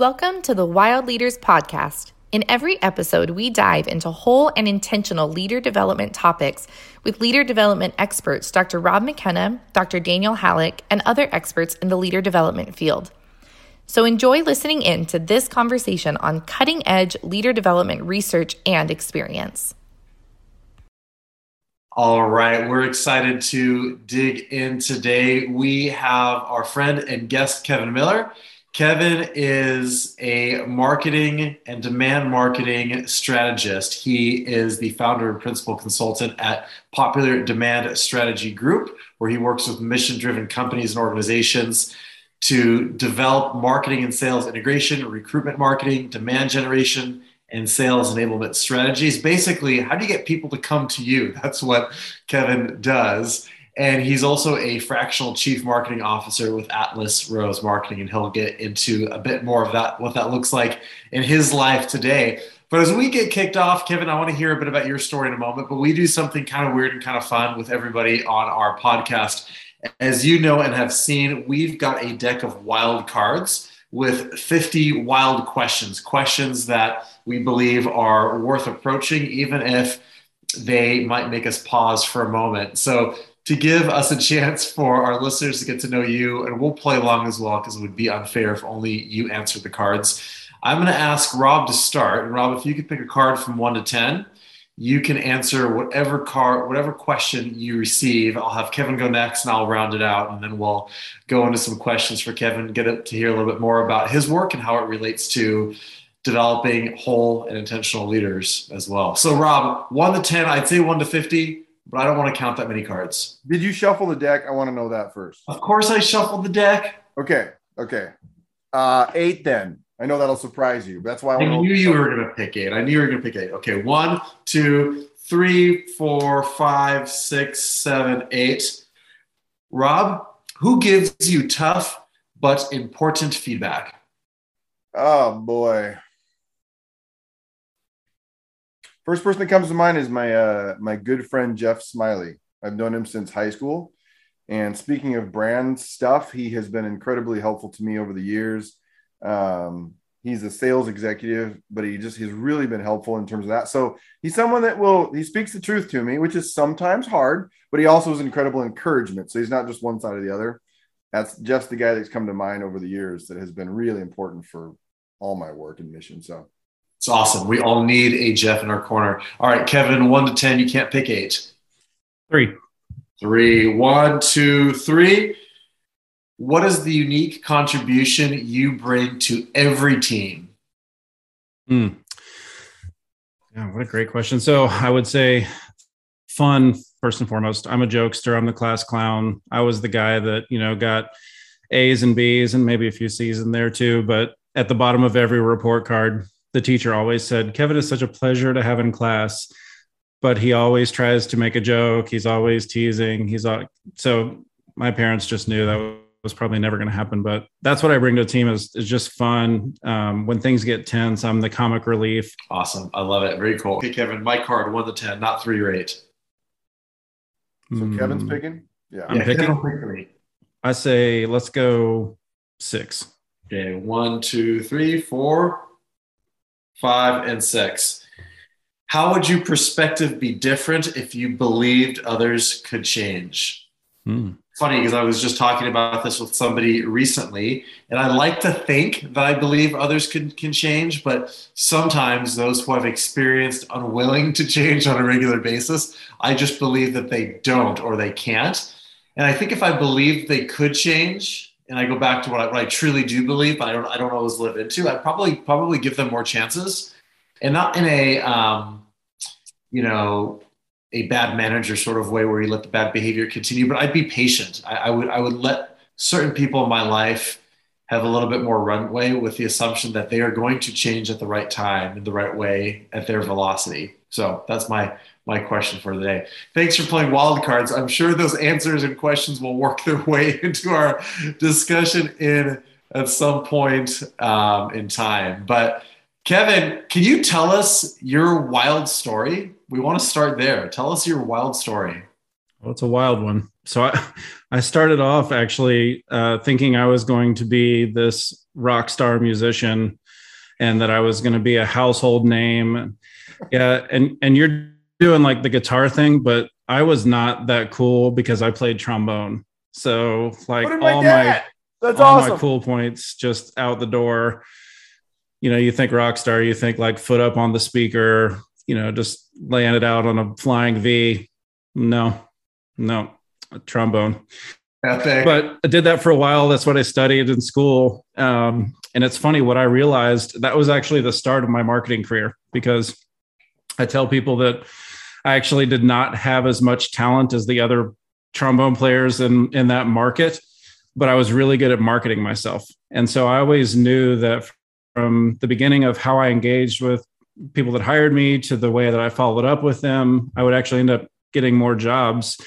Welcome to the Wild Leaders Podcast. In every episode, we dive into whole and intentional leader development topics with leader development experts Dr. Rob McKenna, Dr. Daniel Hallak, and other experts in the leader development field. So enjoy listening in to this conversation on cutting edge leader development research and experience. All right, we're excited to dig in today. We have our friend and guest, Kevin Miller. Kevin is a marketing and demand marketing strategist. He is the founder and principal consultant at Popular Demand Strategy Group, where he works with mission driven companies and organizations to develop marketing and sales integration, recruitment marketing, demand generation, and sales enablement strategies. Basically, how do you get people to come to you? That's what Kevin does. And he's also a fractional chief marketing officer with Atlas Rose Marketing. And he'll get into a bit more of that, what that looks like in his life today. But as we get kicked off, Kevin, I want to hear a bit about your story in a moment. But we do something kind of weird and kind of fun with everybody on our podcast. As you know and have seen, we've got a deck of wild cards with 50 wild questions, questions that we believe are worth approaching, even if they might make us pause for a moment. So to give us a chance for our listeners to get to know you, and we'll play along as well because it would be unfair if only you answered the cards. I'm going to ask Rob to start. And Rob, if you could pick a card from one to 10, you can answer whatever card, whatever question you receive. I'll have Kevin go next and I'll round it out. And then we'll go into some questions for Kevin, get to hear a little bit more about his work and how it relates to developing whole and intentional leaders as well. So, Rob, one to 10, I'd say one to 50 but I don't want to count that many cards. Did you shuffle the deck? I want to know that first. Of course, I shuffled the deck. Okay. Okay. Uh, eight then. I know that'll surprise you. That's why I, I knew you were going to pick eight. I knew you were going to pick eight. Okay. One, two, three, four, five, six, seven, eight. Rob, who gives you tough but important feedback? Oh, boy. First person that comes to mind is my uh, my good friend Jeff Smiley. I've known him since high school. And speaking of brand stuff, he has been incredibly helpful to me over the years. Um, he's a sales executive, but he just he's really been helpful in terms of that. So he's someone that will he speaks the truth to me, which is sometimes hard, but he also is incredible encouragement. So he's not just one side or the other. That's just the guy that's come to mind over the years that has been really important for all my work and mission. So it's awesome. We all need a Jeff in our corner. All right, Kevin, one to 10, you can't pick eight. Three. Three. One, two, three. What is the unique contribution you bring to every team? Hmm. Yeah, what a great question. So I would say fun first and foremost. I'm a jokester. I'm the class clown. I was the guy that, you know, got A's and B's and maybe a few C's in there too. But at the bottom of every report card, the teacher always said, Kevin is such a pleasure to have in class, but he always tries to make a joke. He's always teasing. He's all, so my parents just knew that was probably never going to happen, but that's what I bring to a team is, is just fun. Um, when things get tense, I'm the comic relief. Awesome. I love it. Very cool. Okay, Kevin, my card, one to 10, not three or eight. So mm. Kevin's picking? Yeah. I'm yeah, picking. I say, let's go six. Okay. One, two, three, four, five, and six. How would your perspective be different if you believed others could change? Hmm. Funny because I was just talking about this with somebody recently, and I like to think that I believe others can, can change, but sometimes those who have experienced unwilling to change on a regular basis, I just believe that they don't or they can't. And I think if I believed they could change, and I go back to what I, what I truly do believe, but I don't I don't always live into. I probably probably give them more chances, and not in a um, you know a bad manager sort of way where you let the bad behavior continue. But I'd be patient. I, I would I would let certain people in my life have a little bit more runway with the assumption that they are going to change at the right time in the right way at their velocity. So that's my my question for the day. Thanks for playing wild cards. I'm sure those answers and questions will work their way into our discussion in at some point um, in time. But Kevin, can you tell us your wild story? We want to start there. Tell us your wild story. Well, it's a wild one. So I, I started off actually uh, thinking I was going to be this rock star musician and that I was going to be a household name. Yeah, and and you're doing like the guitar thing, but I was not that cool because I played trombone. So like all my that's all awesome. my cool points just out the door. You know, you think rock star, you think like foot up on the speaker, you know, just laying it out on a flying V. No, no, trombone. Epic. But I did that for a while. That's what I studied in school. Um, and it's funny what I realized that was actually the start of my marketing career because I tell people that I actually did not have as much talent as the other trombone players in, in that market, but I was really good at marketing myself. And so I always knew that from the beginning of how I engaged with people that hired me to the way that I followed up with them, I would actually end up getting more jobs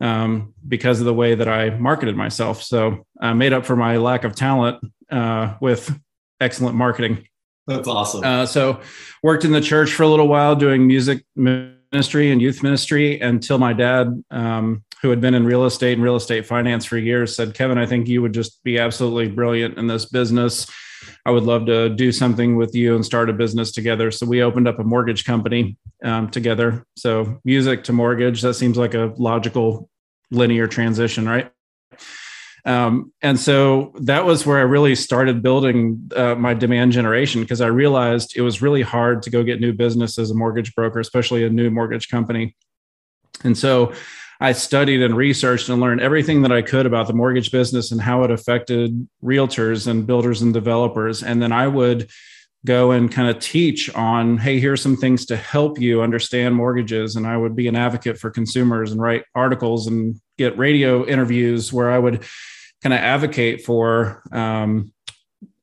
um, because of the way that I marketed myself. So I made up for my lack of talent uh, with excellent marketing. That's awesome. Uh, so worked in the church for a little while doing music ministry and youth ministry until my dad, um, who had been in real estate and real estate finance for years, said, Kevin, I think you would just be absolutely brilliant in this business. I would love to do something with you and start a business together. So we opened up a mortgage company um, together. So music to mortgage, that seems like a logical linear transition, right? Um, and so that was where I really started building uh, my demand generation because I realized it was really hard to go get new business as a mortgage broker, especially a new mortgage company. And so I studied and researched and learned everything that I could about the mortgage business and how it affected realtors and builders and developers. And then I would go and kind of teach on hey here's some things to help you understand mortgages and i would be an advocate for consumers and write articles and get radio interviews where i would kind of advocate for um,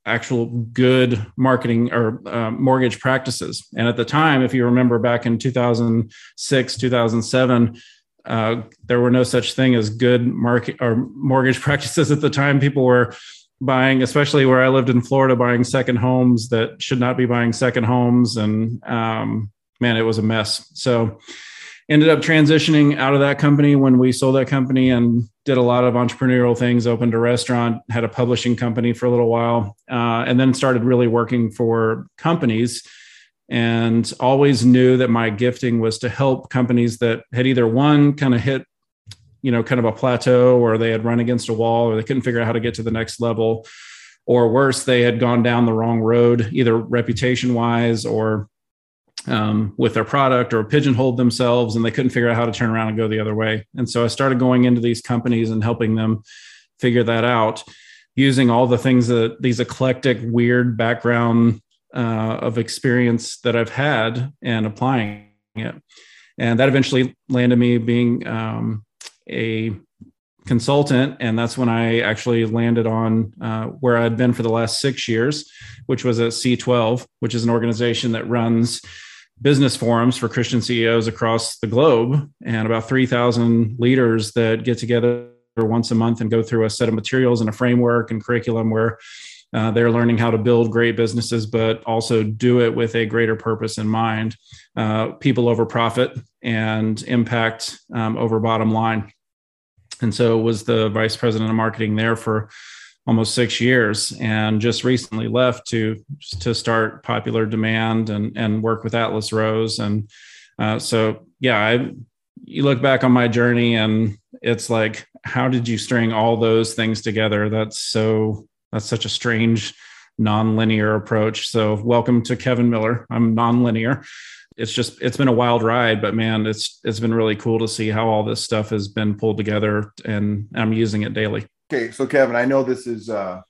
actual good marketing or uh, mortgage practices. And at the time, if you remember back in 2006, 2007, uh, there were no such thing as good market or mortgage practices at the time. People were buying, especially where I lived in Florida, buying second homes that should not be buying second homes. And um, man, it was a mess. So ended up transitioning out of that company when we sold that company and did a lot of entrepreneurial things opened a restaurant had a publishing company for a little while uh, and then started really working for companies and always knew that my gifting was to help companies that had either one kind of hit you know kind of a plateau or they had run against a wall or they couldn't figure out how to get to the next level or worse they had gone down the wrong road either reputation wise or um, with their product or pigeonholed themselves and they couldn't figure out how to turn around and go the other way. And so I started going into these companies and helping them figure that out using all the things that these eclectic, weird background uh, of experience that I've had and applying it. And that eventually landed me being um, a consultant. And that's when I actually landed on uh, where I'd been for the last six years, which was at C12, which is an organization that runs business forums for Christian CEOs across the globe, and about 3,000 leaders that get together once a month and go through a set of materials and a framework and curriculum where uh, they're learning how to build great businesses, but also do it with a greater purpose in mind. Uh, people over profit and impact um, over bottom line. And so was the vice president of marketing there for almost six years and just recently left to to start popular demand and and work with atlas rose. And uh, so yeah i you look back on my journey and it's like how did you string all those things together? That's so that's such a strange non-linear approach. So welcome to kevin miller. I'm non-linear. It's just it's been a wild ride but man it's it's been really cool to see how all this stuff has been pulled together and i'm using it daily. Okay, so Kevin, I know this is uh,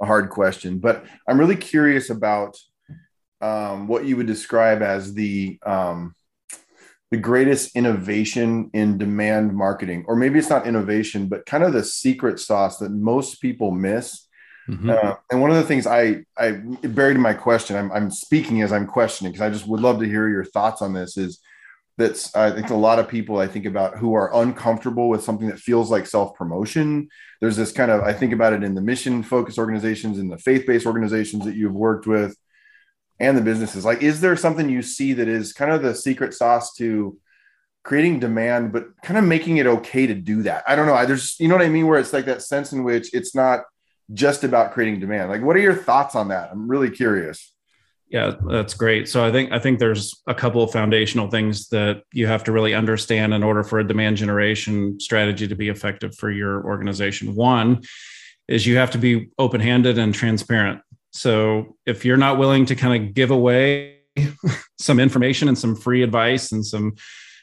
a hard question, but I'm really curious about um, what you would describe as the um, the greatest innovation in demand marketing, or maybe it's not innovation, but kind of the secret sauce that most people miss. Mm-hmm. Uh, and one of the things I I buried in my question, I'm, I'm speaking as I'm questioning because I just would love to hear your thoughts on this. Is that's I think a lot of people I think about who are uncomfortable with something that feels like self promotion. There's this kind of I think about it in the mission focused organizations in the faith based organizations that you've worked with, and the businesses. Like, is there something you see that is kind of the secret sauce to creating demand, but kind of making it okay to do that? I don't know. I there's you know what I mean, where it's like that sense in which it's not just about creating demand. Like, what are your thoughts on that? I'm really curious. Yeah, that's great. So I think I think there's a couple of foundational things that you have to really understand in order for a demand generation strategy to be effective for your organization. One is you have to be open-handed and transparent. So if you're not willing to kind of give away some information and some free advice and some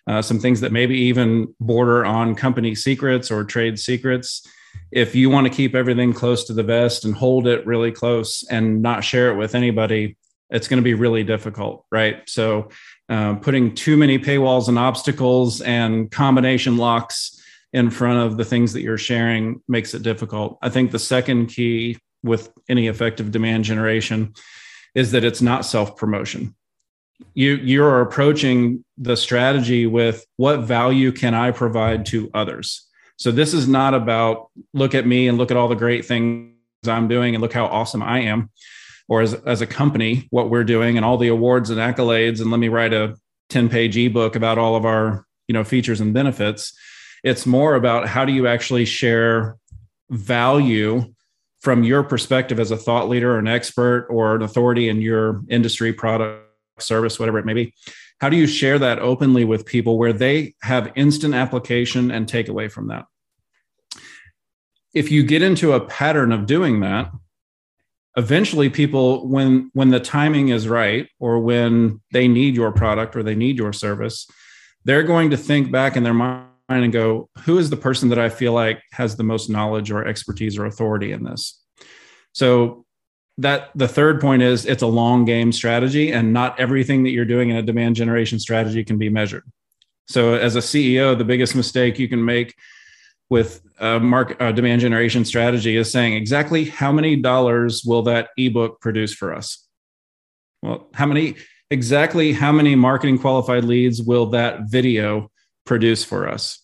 uh, some things that maybe even border on company secrets or trade secrets, if you want to keep everything close to the vest and hold it really close and not share it with anybody, it's going to be really difficult, right? So, uh, putting too many paywalls and obstacles and combination locks in front of the things that you're sharing makes it difficult. I think the second key with any effective demand generation is that it's not self promotion. You you're approaching the strategy with what value can I provide to others. So this is not about look at me and look at all the great things I'm doing and look how awesome I am or as, as a company, what we're doing and all the awards and accolades. And let me write a 10 page ebook about all of our, you know, features and benefits. It's more about how do you actually share value from your perspective as a thought leader or an expert or an authority in your industry, product, service, whatever it may be. How do you share that openly with people where they have instant application and takeaway from that? If you get into a pattern of doing that, eventually people when when the timing is right or when they need your product or they need your service they're going to think back in their mind and go who is the person that i feel like has the most knowledge or expertise or authority in this so that the third point is it's a long game strategy and not everything that you're doing in a demand generation strategy can be measured. So as a ceo the biggest mistake you can make with a market demand generation strategy is saying exactly how many dollars will that ebook produce for us? Well how many exactly how many marketing qualified leads will that video produce for us?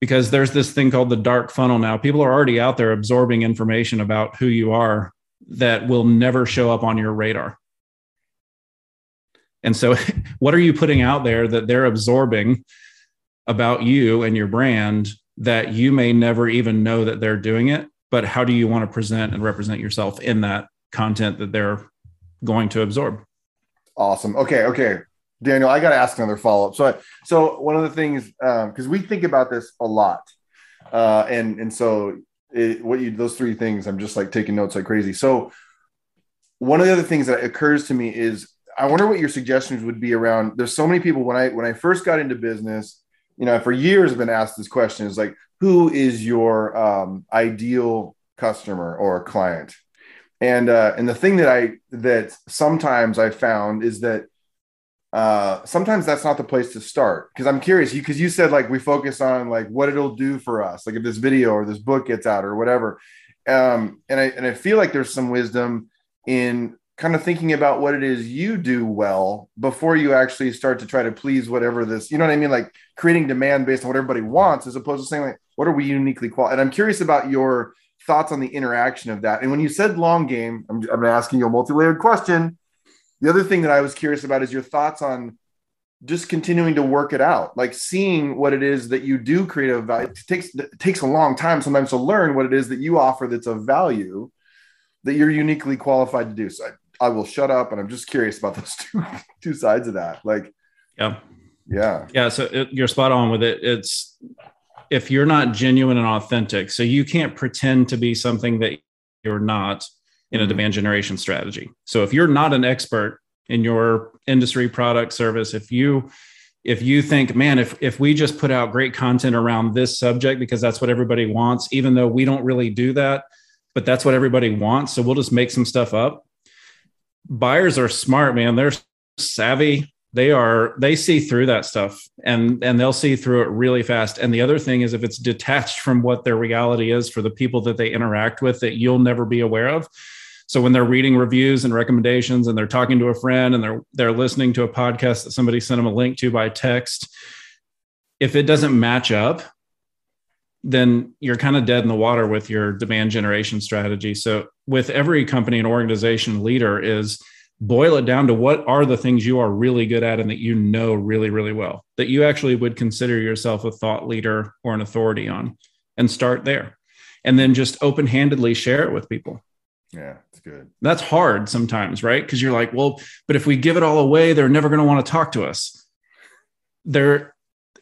Because there's this thing called the dark funnel now. People are already out there absorbing information about who you are that will never show up on your radar. And so what are you putting out there that they're absorbing about you and your brand that you may never even know that they're doing it? But how do you want to present and represent yourself in that content that they're going to absorb? Awesome. Okay okay. Daniel i got to ask another follow-up. So so one of the things because um, we think about this a lot uh, and and so it, what you those three things i'm just like taking notes like crazy so one of the other things that occurs to me is i wonder what your suggestions would be around there's so many people when i when i first got into business you know, for years I've been asked this question is like, who is your um, ideal customer or client? And uh, and the thing that I that sometimes I found is that uh, sometimes that's not the place to start because I'm curious you because you said like we focus on like what it'll do for us, like if this video or this book gets out or whatever. Um, and I and I feel like there's some wisdom in kind of thinking about what it is you do well before you actually start to try to please whatever this, you know what I mean? Like creating demand based on what everybody wants, as opposed to saying like, what are we uniquely qual? And I'm curious about your thoughts on the interaction of that. And when you said long game, I'm, I'm asking you a multi-layered question. The other thing that I was curious about is your thoughts on just continuing to work it out, like seeing what it is that you do create a value. It takes it takes a long time sometimes to learn what it is that you offer that's of value that you're uniquely qualified to do. So I will shut up. And I'm just curious about those two two sides of that. Like, yeah, yeah, yeah. So it, you're spot on with it. It's if you're not genuine and authentic, so you can't pretend to be something that you're not in a mm-hmm. demand generation strategy. So if you're not an expert in your industry, product, service, if you if you think, man, if if we just put out great content around this subject because that's what everybody wants, even though we don't really do that, but that's what everybody wants, so we'll just make some stuff up buyers are smart, man. They're savvy. They are they see through that stuff and and they'll see through it really fast. And the other thing is if it's detached from what their reality is for the people that they interact with that you'll never be aware of. So when they're reading reviews and recommendations and they're talking to a friend and they're they're listening to a podcast that somebody sent them a link to by text, if it doesn't match up, then you're kind of dead in the water with your demand generation strategy. So with every company and organization leader is boil it down to what are the things you are really good at and that you know really really well that you actually would consider yourself a thought leader or an authority on and start there. And then just open-handedly share it with people. Yeah, good. that's hard sometimes right? Because you're like well but if we give it all away they're never going to want to talk to us. They're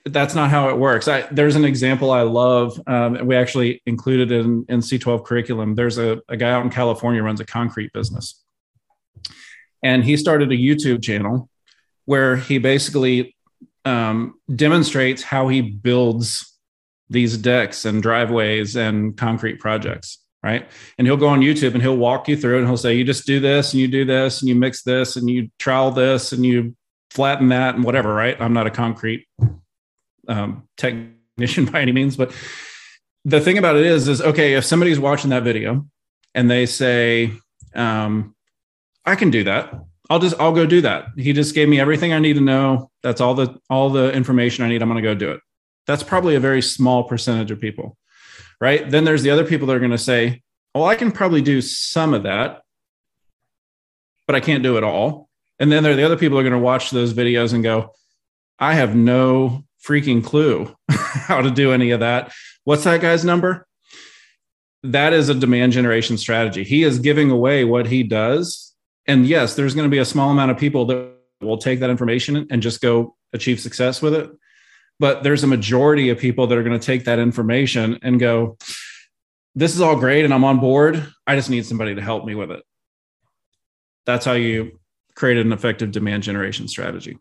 that's not how it works. I, there's an example i love um, we actually included in, in c12 curriculum. There's a, a guy out in california runs a concrete business. And he started a youtube channel where he basically um, demonstrates how he builds these decks and driveways and concrete projects right? And he'll go on youtube and he'll walk you through and he'll say you just do this and you do this and you mix this and you trowel this and you flatten that and whatever right? I'm not a concrete um, technician by any means but the thing about it is is okay if somebody's watching that video and they say um, i can do that. I'll just i'll go do that. He just gave me everything i need to know. That's all the all the information i need. I'm going to go do it. That's probably a very small percentage of people right? Then there's the other people that are going to say well i can probably do some of that but i can't do it all. And then there are the other people are going to watch those videos and go i have no freaking clue how to do any of that. What's that guy's number? That is a demand generation strategy. He is giving away what he does. And yes there's going to be a small amount of people that will take that information and just go achieve success with it but there's a majority of people that are going to take that information and go this is all great and i'm on board i just need somebody to help me with it that's how you create an effective demand generation strategy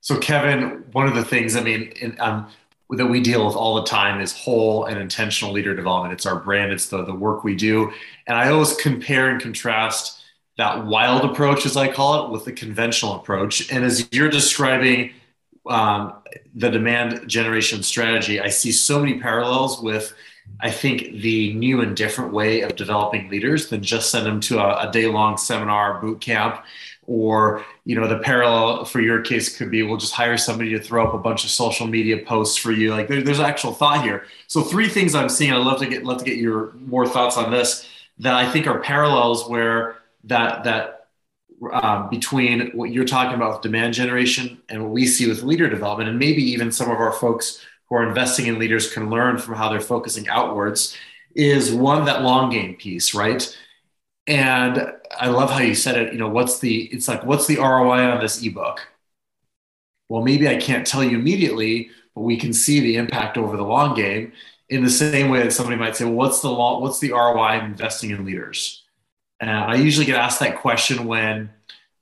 So, Kevin, one of the things I mean in, um, that we deal with all the time is whole and intentional leader development. It's our brand. It's the the work we do, and I always compare and contrast that wild approach, as I call it, with the conventional approach. And as you're describing um, the demand generation strategy, I see so many parallels with. I think the new and different way of developing leaders than just send them to a, a day long seminar boot camp or you know the parallel for your case could be we'll just hire somebody to throw up a bunch of social media posts for you like there, there's actual thought here so three things i'm seeing i'd love to get love to get your more thoughts on this that i think are parallels where that that um, between what you're talking about with demand generation and what we see with leader development and maybe even some of our folks who are investing in leaders can learn from how they're focusing outwards is one that long game piece right and I love how you said it. You know, what's the? It's like, what's the ROI on this ebook? Well, maybe I can't tell you immediately, but we can see the impact over the long game. In the same way that somebody might say, well, "What's the long, What's the ROI in investing in leaders?" And I usually get asked that question when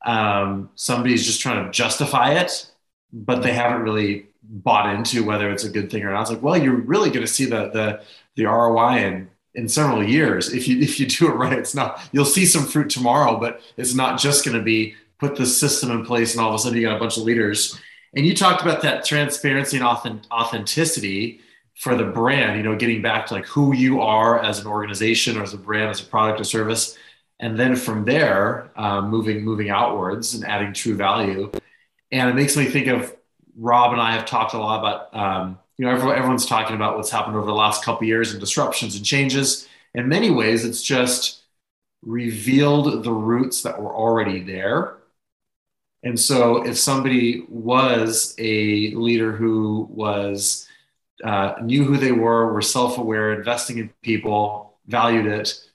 um, somebody's just trying to justify it, but they haven't really bought into whether it's a good thing or not. It's like, well, you're really going to see the the the ROI in in several years. If you if you do it right it's not you'll see some fruit tomorrow but it's not just going to be put the system in place and all of a sudden you got a bunch of leaders. And you talked about that transparency and authenticity for the brand you know getting back to like who you are as an organization or as a brand as a product or service and then from there um, moving moving outwards and adding true value. And it makes me think of rob and i have talked a lot about um, you know everyone's talking about what's happened over the last couple years and disruptions and changes. In many ways it's just revealed the roots that were already there. And so if somebody was a leader who was uh, knew who they were were self-aware investing in people valued it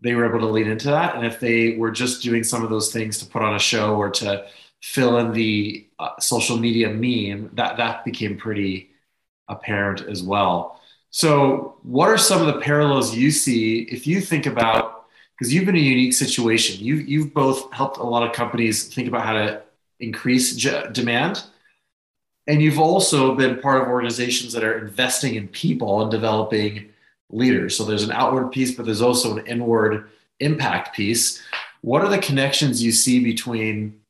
they were able to lead into that and if they were just doing some of those things to put on a show or to fill in the uh, social media meme that that became pretty apparent as well. So, what are some of the parallels you see if you think about because you've been in a unique situation? You you've both helped a lot of companies think about how to increase demand, and you've also been part of organizations that are investing in people and developing leaders. So there's an outward piece, but there's also an inward impact piece. What are the connections you see between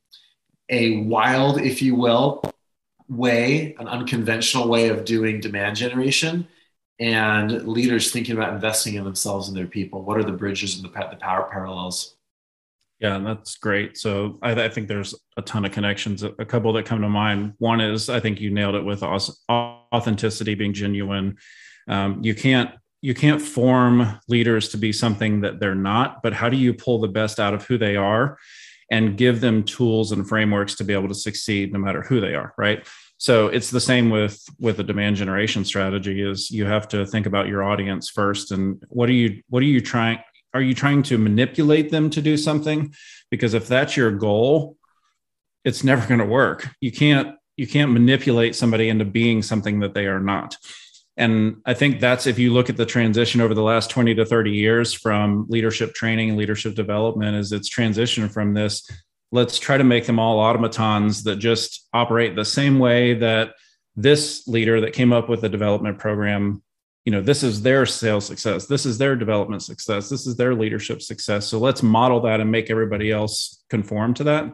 a wild, if you will, way, an unconventional way of doing demand generation, and leaders thinking about investing in themselves and their people. What are the bridges and the, the power parallels? Yeah, that's great. So I, I, think there's a ton of connections. A couple that come to mind. One is I think you nailed it with authenticity, being genuine. Um, you can't you can't form leaders to be something that they're not. But how do you pull the best out of who they are? and give them tools and frameworks to be able to succeed no matter who they are right so it's the same with with the demand generation strategy is you have to think about your audience first and what are you what are you trying are you trying to manipulate them to do something because if that's your goal it's never going to work you can't you can't manipulate somebody into being something that they are not and i think that's if you look at the transition over the last 20 to 30 years from leadership training and leadership development is it's transition from this let's try to make them all automatons that just operate the same way that this leader that came up with the development program you know this is their sales success this is their development success this is their leadership success. So let's model that and make everybody else conform to that.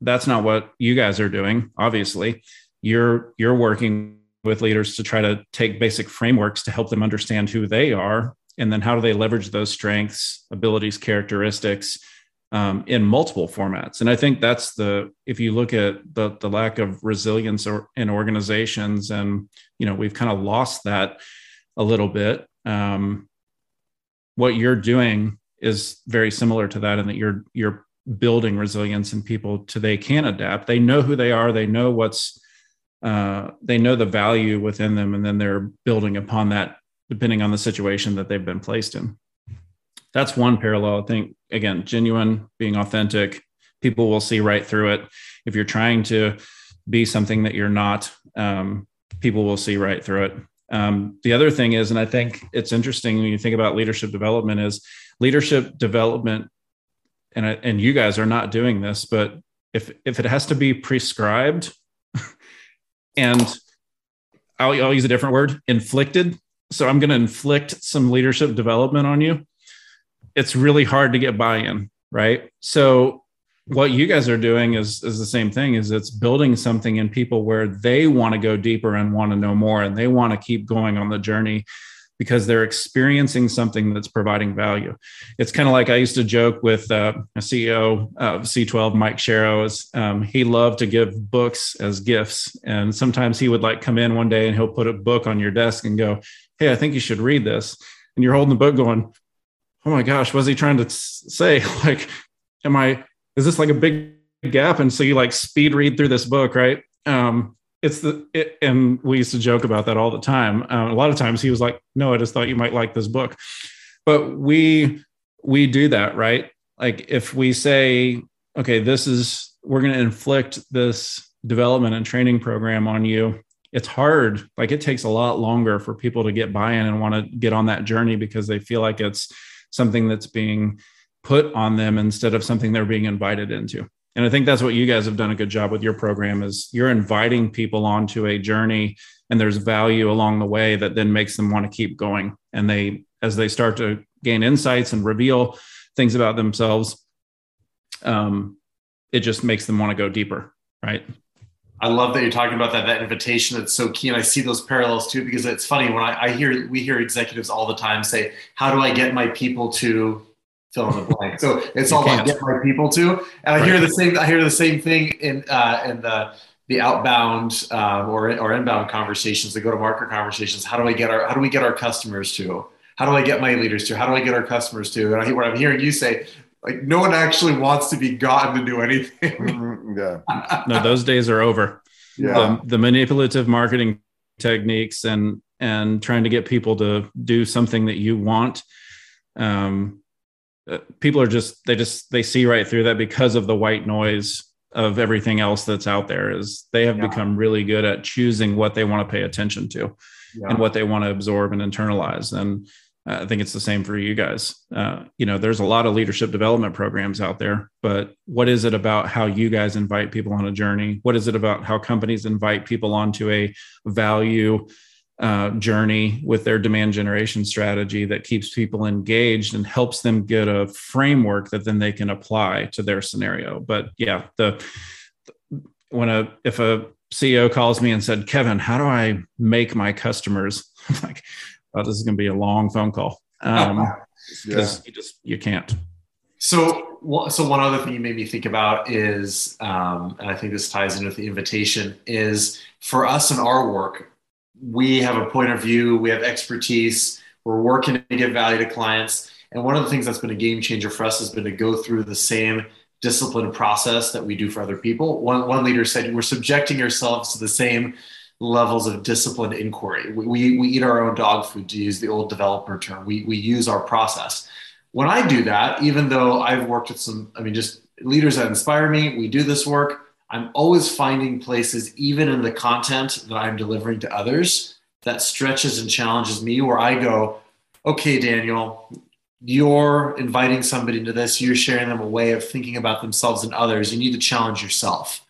That's not what you guys are doing obviously. You're you're working with leaders to try to take basic frameworks to help them understand who they are and then how do they leverage those strengths abilities characteristics um, in multiple formats. And I think that's the if you look at the the lack of resilience or, in organizations, and you know we've kind of lost that a little bit. Um, what you're doing is very similar to that, in that you're you're building resilience in people to they can adapt. They know who they are. They know what's uh, they know the value within them, and then they're building upon that depending on the situation that they've been placed in that's one parallel. I think again, genuine, being authentic, people will see right through it. If you're trying to be something that you're not, um, people will see right through it. Um, the other thing is, and I think it's interesting when you think about leadership development, is leadership development, and and you guys are not doing this, but if if it has to be prescribed, and I'll, I'll use a different word, inflicted. So I'm going to inflict some leadership development on you it's really hard to get buy-in, right? So what you guys are doing is is the same thing is it's building something in people where they want to go deeper and want to know more and they want to keep going on the journey because they're experiencing something that's providing value. It's kind of like I used to joke with uh, a CEO of C12, Mike Sharrow, is um, he loved to give books as gifts. And sometimes he would like come in one day and he'll put a book on your desk and go, Hey, I think you should read this. And you're holding the book going, oh my gosh, what's he trying to say? Like, am I, is this like a big gap? And so you like speed read through this book, right? Um, it's the, it, and we used to joke about that all the time. Uh, a lot of times he was like, no, I just thought you might like this book. But we, we do that, right? Like if we say, okay, this is, we're going to inflict this development and training program on you it's hard like it takes a lot longer for people to get buy-in and want to get on that journey because they feel like it's something that's being put on them instead of something they're being invited into and i think that's what you guys have done a good job with your program is you're inviting people onto a journey and there's value along the way that then makes them want to keep going and they as they start to gain insights and reveal things about themselves um, it just makes them want to go deeper right I love that you're talking about that that invitation. That's so key, and I see those parallels too because it's funny when I, I hear we hear executives all the time say, "How do I get my people to fill in the blank?" So it's you all can't. about get my people to, and I right. hear the same. I hear the same thing in uh, in the the outbound uh, or or inbound conversations, the go to market conversations. How do I get our How do we get our customers to? How do I get my leaders to? How do I get our customers to? And I, hear what I'm hearing you say, like no one actually wants to be gotten to do anything. Mm-hmm, yeah. no, those days are over. Yeah. The, the, manipulative marketing techniques and and trying to get people to do something that you want. Um, uh, people are just they just they see right through that because of the white noise of everything else that's out there is they have yeah. become really good at choosing what they want to pay attention to yeah. and what they want to absorb and internalize and I think it's the same for you guys. Uh, you know, there's a lot of leadership development programs out there, but what is it about how you guys invite people on a journey? What is it about how companies invite people onto a value uh, journey with their demand generation strategy that keeps people engaged and helps them get a framework that then they can apply to their scenario? But yeah, the when a if a CEO calls me and said, Kevin, how do I make my customers I'm like oh, this is going to be a long phone call um, because yeah. you just you can't. So, so one other thing you made me think about is, um, and I think this ties in with the invitation, is for us in our work, we have a point of view, we have expertise, we're working to give value to clients. And one of the things that's been a game changer for us has been to go through the same disciplined process that we do for other people. One, one leader said, We're subjecting ourselves to the same levels of disciplined inquiry. We, we, we eat our own dog food, to use the old developer term. We, we use our process. When I do that, even though I've worked with some, I mean, just leaders that inspire me, we do this work. I'm always finding places, even in the content that I'm delivering to others, that stretches and challenges me where I go, okay, Daniel, you're inviting somebody into this, you're sharing them a way of thinking about themselves and others. You need to challenge yourself.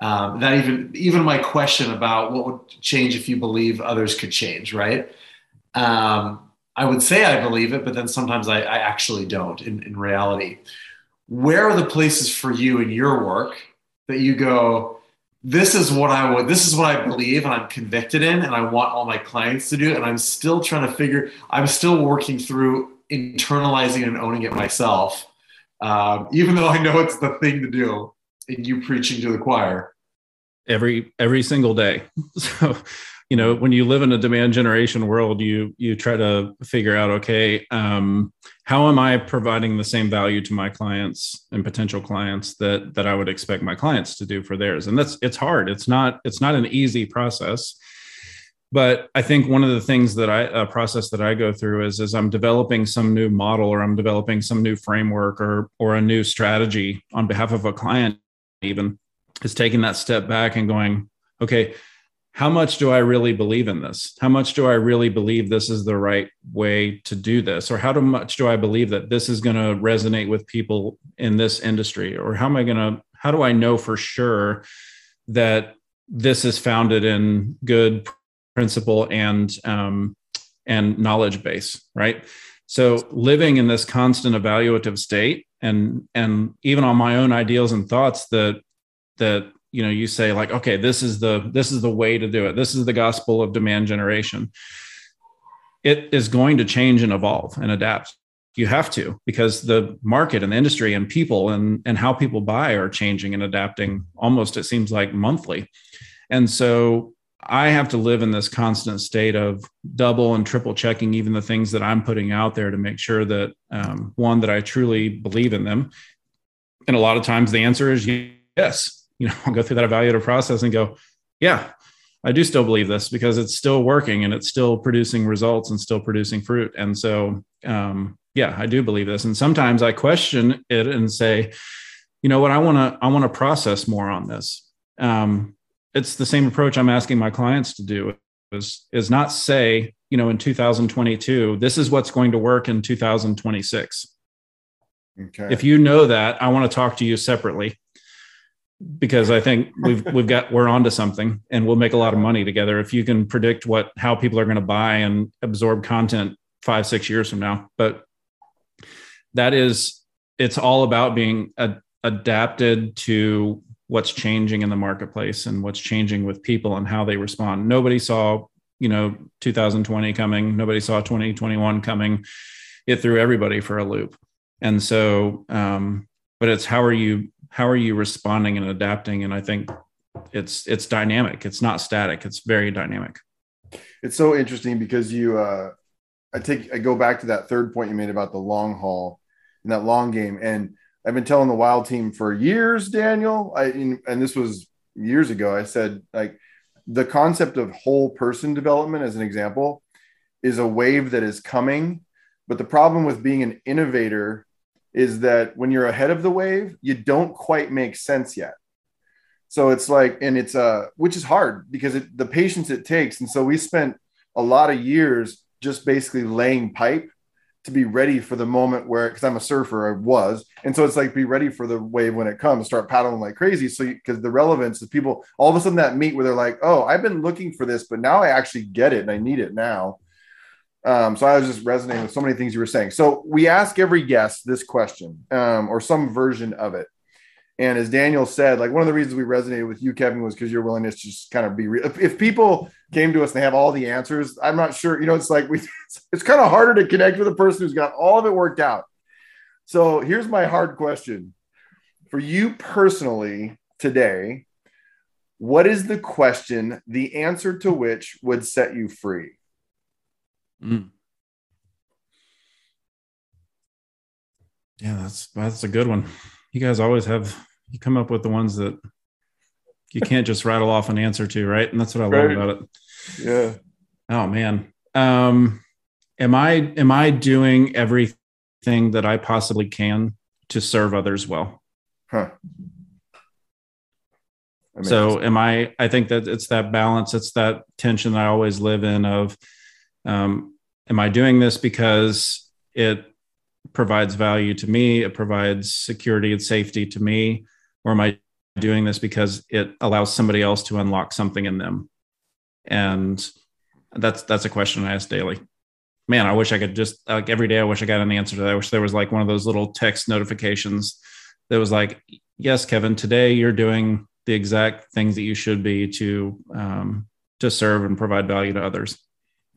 Um, that even even my question about what would change if you believe others could change, right? Um, I would say I believe it, but then sometimes I, I actually don't in, in reality. Where are the places for you in your work that you go, this is what I would, this is what I believe and I'm convicted in, and I want all my clients to do. And I'm still trying to figure, I'm still working through internalizing and owning it myself, um, even though I know it's the thing to do. And you preaching to the choir every every single day. So, you know, when you live in a demand generation world, you you try to figure out, okay, um, how am I providing the same value to my clients and potential clients that that I would expect my clients to do for theirs? And that's it's hard. It's not it's not an easy process but i think one of the things that i a process that i go through is is i'm developing some new model or i'm developing some new framework or or a new strategy on behalf of a client even is taking that step back and going okay how much do i really believe in this? How much do i really believe this is the right way to do this? Or how much do i believe that this is going to resonate with people in this industry? Or how am i going to how do i know for sure that this is founded in good principle and um, and knowledge base, right? So living in this constant evaluative state, and and even on my own ideals and thoughts that that you know you say like, okay, this is the this is the way to do it. This is the gospel of demand generation. It is going to change and evolve and adapt you have to because the market and the industry and people and and how people buy are changing and adapting almost it seems like monthly and so I have to live in this constant state of double and triple checking even the things that I'm putting out there to make sure that um, one that I truly believe in them. And a lot of times the answer is yes. You know, I'll go through that evaluative process and go, yeah, I do still believe this because it's still working and it's still producing results and still producing fruit. And so, um, yeah, I do believe this. And sometimes I question it and say, you know what, I want to I want to process more on this. Um, it's the same approach I'm asking my clients to do is, is not say, you know, in 2022, this is what's going to work in 2026. Okay. If you know that, I want to talk to you separately because I think we've we've got we're onto something and we'll make a lot of money together if you can predict what how people are going to buy and absorb content five six years from now. But that is it's all about being a, adapted to what's changing in the marketplace and what's changing with people and how they respond. Nobody saw, you know, 2020 coming. Nobody saw 2021 coming. It threw everybody for a loop. And so, um, but it's how are you how are you responding and adapting? And I think it's it's dynamic. It's not static. It's very dynamic. It's so interesting because you uh, I take I go back to that third point you made about the long haul and that long game and I've been telling the Wild team for years, Daniel. I and this was years ago. I said like the concept of whole person development, as an example, is a wave that is coming. But the problem with being an innovator is that when you're ahead of the wave, you don't quite make sense yet. So it's like, and it's uh, which is hard because it, the patience it takes. And so we spent a lot of years just basically laying pipe to be ready for the moment where because I'm a surfer, I was, and so it's like be ready for the wave when it comes, start paddling like crazy. So because the relevance is people all of a sudden that meet where they're like, oh, I've been looking for this, but now I actually get it and I need it now. Um, so I was just resonating with so many things you were saying. So we ask every guest this question um, or some version of it. And as Daniel said, like one of the reasons we resonated with you, Kevin, was because your willingness to just kind of be real. If, if, people came to us and they have all the answers, I'm not sure. You know, it's like we, it's, it's kind of harder to connect with a person who's got all of it worked out. So here's my hard question for you personally today. What is the question, the answer to which would set you free? Mm. Yeah, that's that's a good one. you guys always have you come up with the ones that you can't just rattle off an answer to, right? And that's what I love Right. about it. Yeah. Oh man. Um am I am I doing everything that I possibly can to serve others well? Huh. So am I I think that it's that balance, it's that tension that I always live in of um am I doing this because it provides value to me, it provides security and safety to me, or am I doing this because it allows somebody else to unlock something in them? And that's that's a question I ask daily. Man, I wish I could just like every day. I wish I got an answer to that. I wish there was like one of those little text notifications that was like, "Yes, Kevin, today you're doing the exact things that you should be to um, to serve and provide value to others."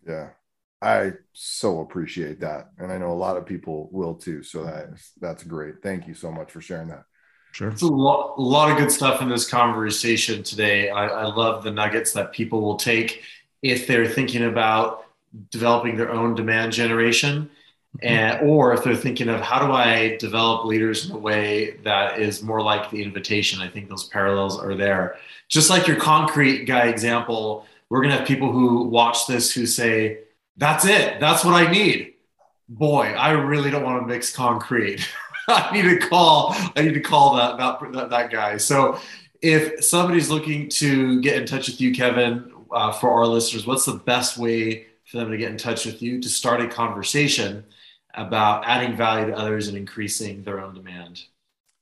yeah. I so appreciate that. And I know a lot of people will too. So that that's great. Thank you so much for sharing that. Sure. It's a lot, a lot of good stuff in this conversation today. I, I love the nuggets that people will take if they're thinking about developing their own demand generation, mm-hmm. and or if they're thinking of how do I develop leaders in a way that is more like the invitation. I think those parallels are there. Just like your concrete guy example, we're gonna have people who watch this who say, "That's it. That's what I need." Boy, I really don't want to mix concrete. I need to call. I need to call that that that, that guy. So, if somebody's looking to get in touch with you, Kevin, uh, for our listeners, what's the best way for them to get in touch with you to start a conversation about adding value to others and increasing their own demand?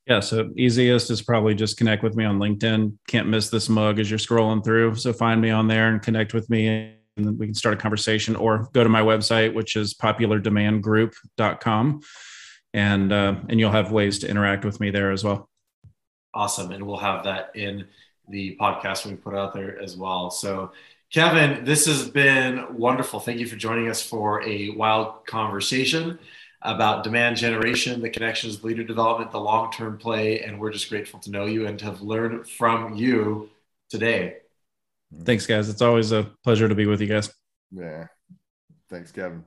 Yeah, so easiest is probably just connect with me on LinkedIn. Can't miss this mug as you're scrolling through. So find me on there and connect with me, and we can start a conversation. Or go to my website, which is populardemandgroup.com, and uh, and you'll have ways to interact with me there as well. Awesome. And we'll have that in the podcast we put out there as well. So, Kevin, this has been wonderful. Thank you for joining us for a wild conversation about demand generation, the connections, leader development, the long term play. And we're just grateful to know you and to have learned from you today. Thanks, guys. It's always a pleasure to be with you guys. Yeah. Thanks, Kevin.